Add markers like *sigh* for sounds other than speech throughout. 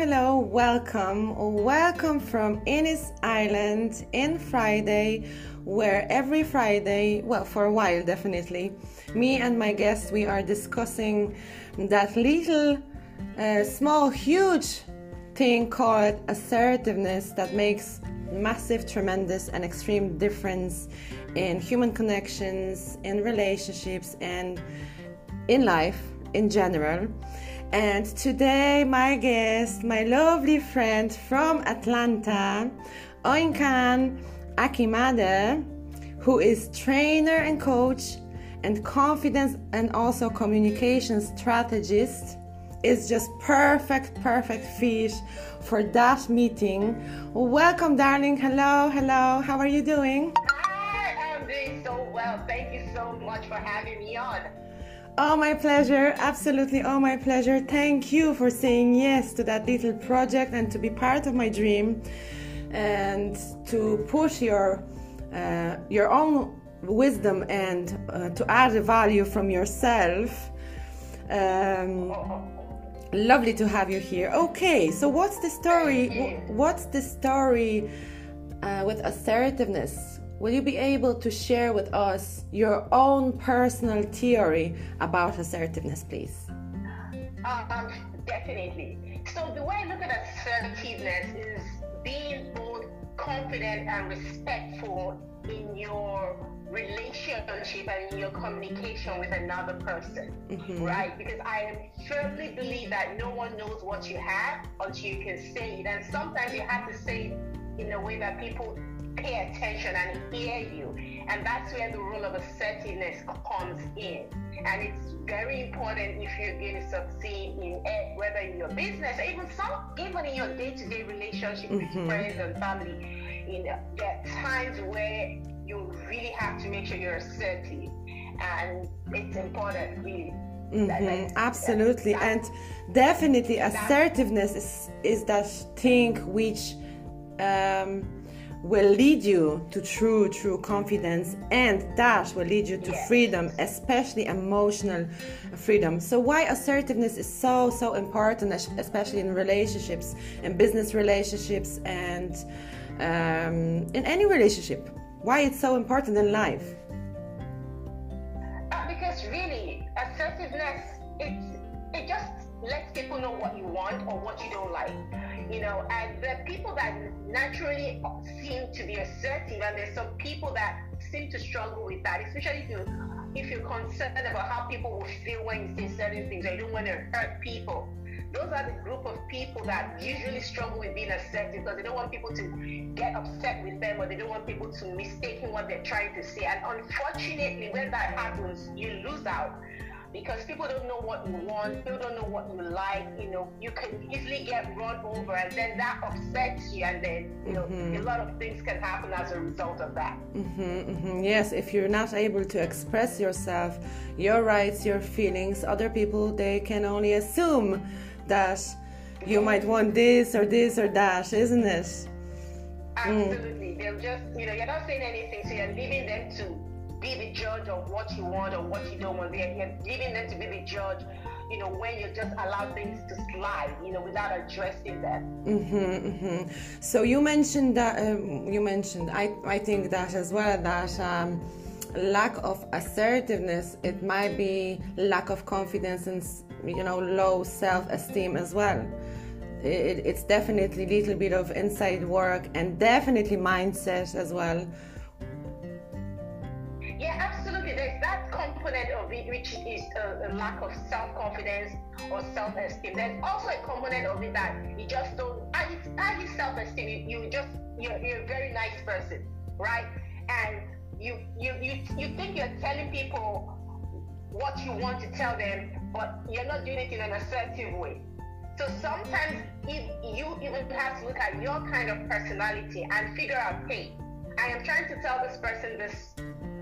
hello, welcome. Welcome from Innis Island in Friday, where every Friday, well, for a while definitely, me and my guest, we are discussing that little, uh, small, huge thing called assertiveness that makes massive, tremendous, and extreme difference in human connections, in relationships, and in life in general. And today, my guest, my lovely friend from Atlanta, Oyinkan Akinmade, who is trainer and coach and confidence and also communication strategist, is just perfect, perfect fit for that meeting. Welcome, darling. Hello, hello. How are you doing? I'm doing so well. Thank you so much for having me on. Oh, my pleasure. Absolutely. Oh, my pleasure. Thank you for saying yes to that little project and to be part of my dream and to push your uh, your own wisdom and uh, to add a value from yourself. Um, lovely to have you here. Okay, so what's the story? What's the story uh, with assertiveness? Will you be able to share with us your own personal theory about assertiveness, please? Um, definitely. So the way I look at assertiveness is being both confident and respectful in your relationship and in your communication with another person, mm-hmm. right? Because I firmly believe that no one knows what you have until you can say it, and sometimes you have to say it in a way that people pay attention and hear you. And that's where the role of assertiveness comes in. And it's very important if you're going to succeed in it, whether in your business or even some, even in your day-to-day relationship mm-hmm. with friends and family. You know, there are times where you really have to make sure you're assertive, and it's important, really. Mm-hmm, absolutely, and definitely assertiveness is is that thing which um, will lead you to true, true confidence, and that will lead you to yes. freedom, especially emotional freedom. So, why assertiveness is so, so important, especially in relationships, in business relationships, and um, in any relationship? Why it's so important in life? Uh, because really, assertiveness, it's, it just lets people know what you want or what you don't like you know, and the people that naturally seem to be assertive, and there's some people that seem to struggle with that, especially if you if you're concerned about how people will feel when you say certain things, or you don't want to hurt people. Those are the group of people that usually struggle with being assertive because they don't want people to get upset with them or they don't want people to mistake what they're trying to say. And unfortunately, when that happens, you lose out because people don't know what you want, people don't know what you like, you know, you can easily get run over and then that upsets you and then, you know, mm-hmm. a lot of things can happen as a result of that. Mm-hmm, mm-hmm. Yes, if you're not able to express yourself, your rights, your feelings, other people, they can only assume that you might want this or this or that, isn't it? Mm. Absolutely. Mm. They'll just, you know, you're not saying anything, so you're leaving them to be the judge of what you want or what you don't want. They're, you're leaving them to be the judge, you know, when you just allow things to slide, you know, without addressing them. Mm-hmm, mm-hmm. So you mentioned that, um, you mentioned, I, I think that as well, that um, lack of assertiveness, it might be lack of confidence and, you know, low self-esteem as well. It, it's definitely a little bit of inside work and definitely mindset as well component of it, which is a, a lack of self confidence or self esteem. There's also a component of it that you just don't, and it's not self esteem. You, you just, you're, you're a very nice person, right? And you, you, you, you think you're telling people what you want to tell them, but you're not doing it in an assertive way. So sometimes if you even have to look at your kind of personality and figure out, hey, I am trying to tell this person this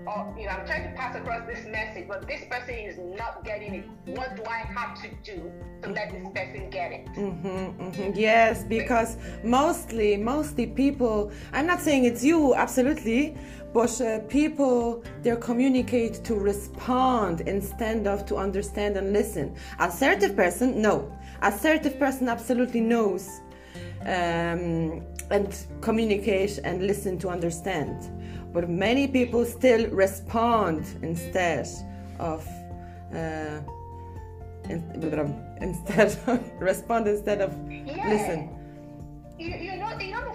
or you know, I'm trying to pass across this message, but this person is not getting it. What do I have to do to let this person get it? Mm-hmm, mm-hmm. Yes, because mostly, mostly people. I'm not saying it's you, absolutely, but uh, people they communicate to respond instead of to understand and listen. Assertive person, no. Assertive person absolutely knows um, and communicate and listen to understand. But many people still respond instead of uh, *laughs* instead respond instead of yeah. listen. You, you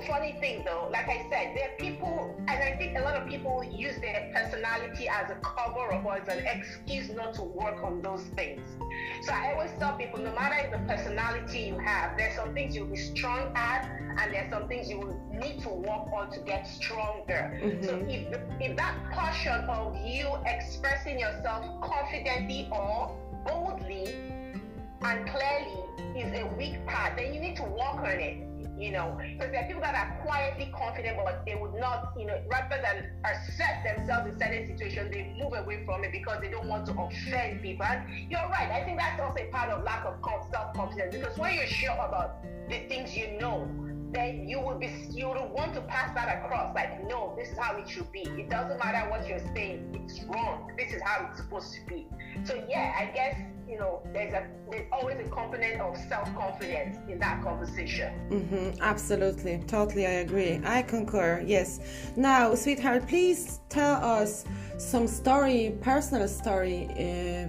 funny thing though, like I said, there are people, and I think a lot of people use their personality as a cover or as an excuse not to work on those things. So I always tell people, no matter the personality you have, there's some things you'll be strong at, and there's some things you will need to work on to get stronger. Mm-hmm. So if, if that portion of you expressing yourself confidently or boldly and clearly is a weak part, then you need to work on it you know, because there are people that are quietly confident, but they would not, you know, rather than assert themselves in certain situations, they move away from it because they don't want to offend people. And you're right. I think that's also a part of lack of self confidence because when you're sure about the things you know, then you will be you will want to pass that across like no this is how it should be it doesn't matter what you're saying it's wrong this is how it's supposed to be so yeah i guess you know there's a there's always a component of self-confidence in that conversation. Mm-hmm, absolutely. Totally i agree. I concur yes. Now sweetheart please tell us some story personal story uh,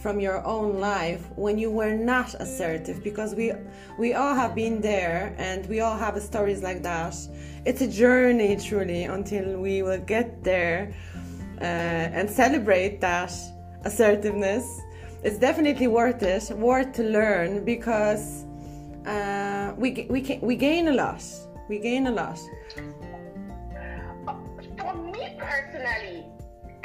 from your own life when you were not assertive because we we all have been there and we all have stories like that. It's a journey truly until we will get there uh, and celebrate that assertiveness it's definitely worth it worth to learn because uh, we, we, can, we gain a lot we gain a lot for me personally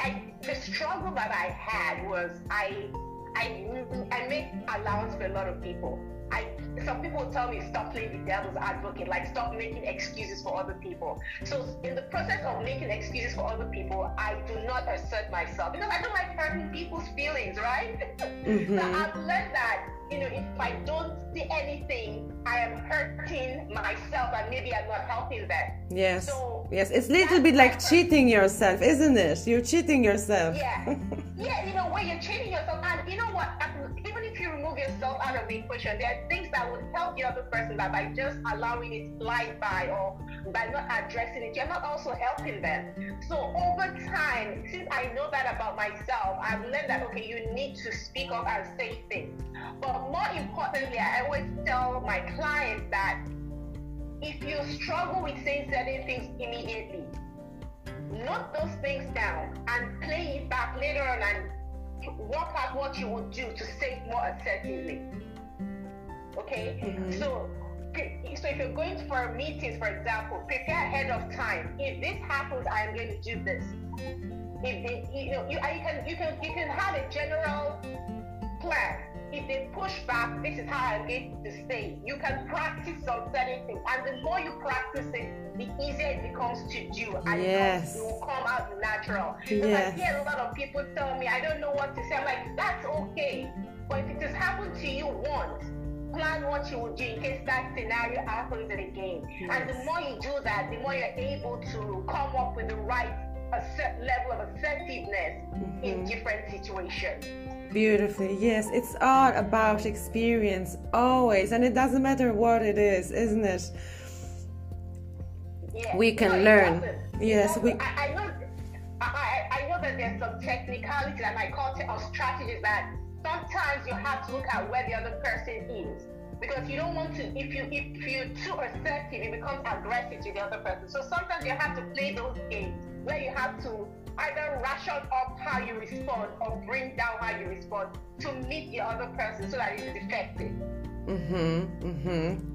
I, the struggle that I had was I I I make allowance for a lot of people. I some people tell me stop playing the devil's advocate, like stop making excuses for other people. So in the process of making excuses for other people, I do not assert myself because I don't like hurting people's feelings, right? *laughs* Mm-hmm. so I've learned that you know if I don't see anything, I am hurting myself and maybe I'm not helping them. Yes. So yes, it's a little bit like cheating yourself, isn't it? You're cheating yourself. Yeah. *laughs* yeah, you know, when you're cheating yourself, and you know what? Even if you remove yourself out of the equation, there things that would help the other person that by just allowing it slide by or by not addressing it, you're not also helping them. So over time, since I know that about myself, I've learned that okay, you need to speak up and say things. But more importantly, I always tell my clients that if you struggle with saying certain things immediately, note those things down and play it back later on and work out what you would do to say more assertively. Okay? Mm-hmm. So so if you're going for meetings, for example, prepare ahead of time. If this happens, I am going to do this. If they, you know, you, you can you can you can have a general plan if they push back, this is how I'm going to stay. You can practice some certain things, and the more you practice it, the easier it becomes to do, and yes. it, will come out natural. Because yes. I hear a lot of people tell me, I don't know what to say. I'm like, that's okay, but if it has happened to you once, plan what you will do in case that scenario happens again. Yes. And the more you do that, the more you're able to come up with the right a certain level of assertiveness mm-hmm. in different situations. Beautifully, yes, it's all about experience always, and it doesn't matter what it is, isn't it? Yes. We can no, learn. Yes, we. I, I know. I, I know that there's some technicality that I call it or strategies that sometimes you have to look at where the other person is because you don't want to if you if you're too assertive it becomes aggressive to the other person so sometimes you have to play those games where you have to either ration up how you respond or bring down how you respond to meet the other person so that it's effective. Mm-hmm. Mm-hmm.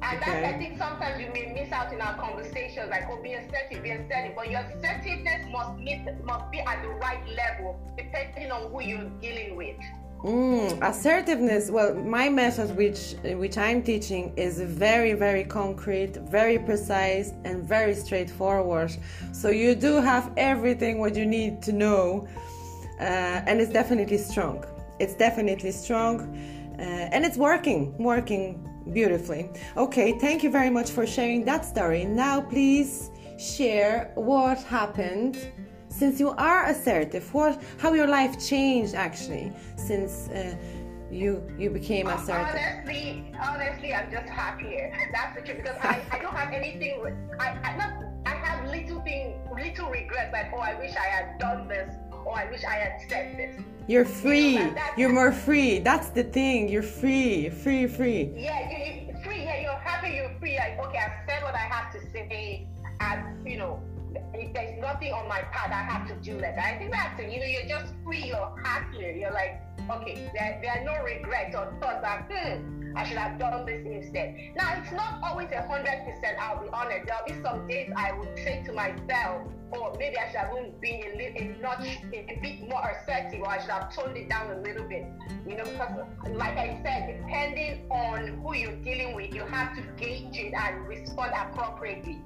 And okay. that's I think sometimes you may miss out in our conversations, like oh be assertive, be assertive, but your assertiveness must meet must be at the right level depending on who you're dealing with. Mm, assertiveness. Well, my method, which which I'm teaching, is very, very concrete, very precise, and very straightforward. So you do have everything what you need to know, uh, and it's definitely strong. It's definitely strong, uh, and it's working, working beautifully. Okay, thank you very much for sharing that story. Now, please share what happened since you are assertive what how your life changed actually since uh, you you became assertive honestly honestly i'm just happier *laughs* that's the truth because i, I don't have anything I, I not i have little thing little regrets like oh i wish i had done this or i wish i had said this. You're free. you know, you're more free. That's the thing. You're free. Free free. Yeah you, are free. Yeah you're happy. You're free. Like okay i've said what i have to say. And you know if there's nothing on my path, I have to do that. I think that's it. You know, you're just free, you're happier. You're like, okay, there, there are no regrets or thoughts that, hmm, I should have done this instead. Now, it's not always a hundred percent. I'll be honest. There'll be some days I would say to myself, or oh, maybe I should have been a, little, a, notch, a bit more assertive, or I should have toned it down a little bit. You know, because like I said, depending on who you're dealing with, you have to gauge it and respond appropriately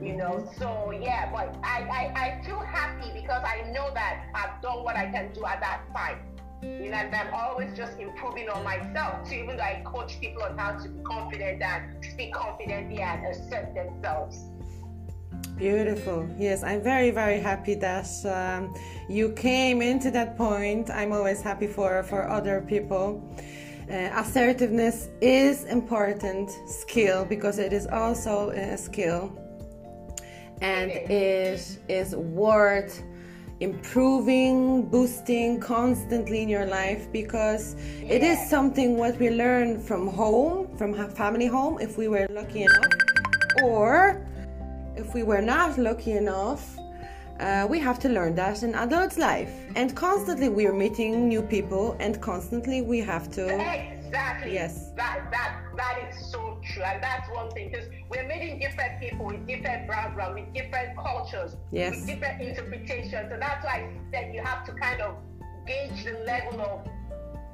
you know. So yeah, but I, I, I feel happy because I know that I've done what I can do at that time. You know, and I'm always just improving on myself too, even though I coach people on how to be confident and speak confidently and assert themselves. Beautiful. Yes, I'm very, very happy that um, you came into that point. I'm always happy for, for other people. Uh, assertiveness is important skill because it is also a skill and it is worth improving boosting constantly in your life because yeah. it is something what we learn from home from family home if we were lucky enough. Or if we were not lucky enough uh, we have to learn that in adult life. And constantly we are meeting new people and constantly we have to exactly. Yes. That that that is so true. And that's one thing because we're meeting different people with different backgrounds, with different cultures, yes. with different interpretations. So that's why I said you have to kind of gauge the level of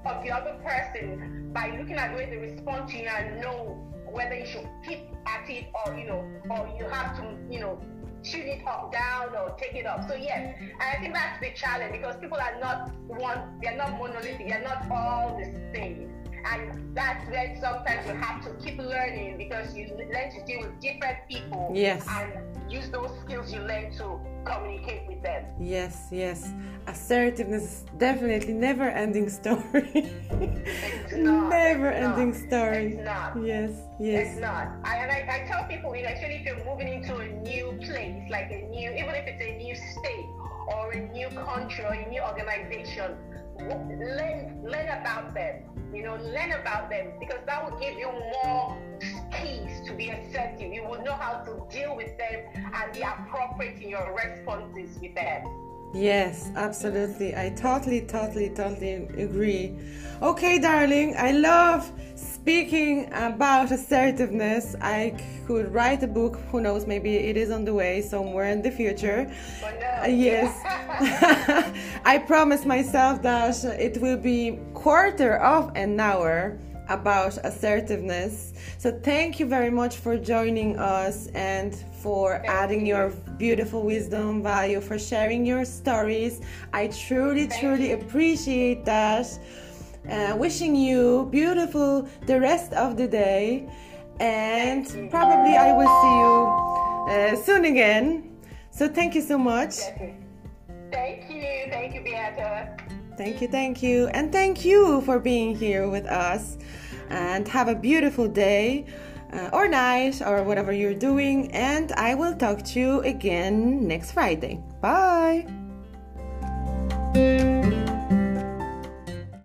of the other person by looking at the way they respond to you and know whether you should keep at it or you know or you have to you know tune it up down or take it up so yes and i think that's the challenge because people are not one they're not monolithic they're not all the same and that's where sometimes you have to keep learning because you learn to deal with different people yes. and use those skills you learn to communicate with them. Yes yes. Assertiveness is definitely never ending story. *laughs* Not, never ending not. story. it's not. yes yes. It's not. I, and I, I tell people you know, actually if you're moving into a new place like a new even if it's a new state or a new country or a new organization learn learn about them you know learn about them because that will give you more keys to be assertive you will know how to deal with them and be appropriate in your responses with them Yes, absolutely. I totally, totally, totally agree. Okay, darling, I love speaking about assertiveness. I could write a book, who knows, maybe it is on the way somewhere in the future. Uh, yes. *laughs* I promise myself that it will be quarter of an hour about assertiveness. So thank you very much for joining us and for thank adding you. your beautiful wisdom, value, for sharing your stories. I truly, thank truly you. appreciate that. Uh, wishing you beautiful the rest of the day, and probably I will see you uh, soon again. So thank you so much. Thank you, thank you, Beata. Thank you, thank you, and thank you for being here with us and have a beautiful day uh, or night or whatever you're doing. And I will talk to you again next Friday. Bye.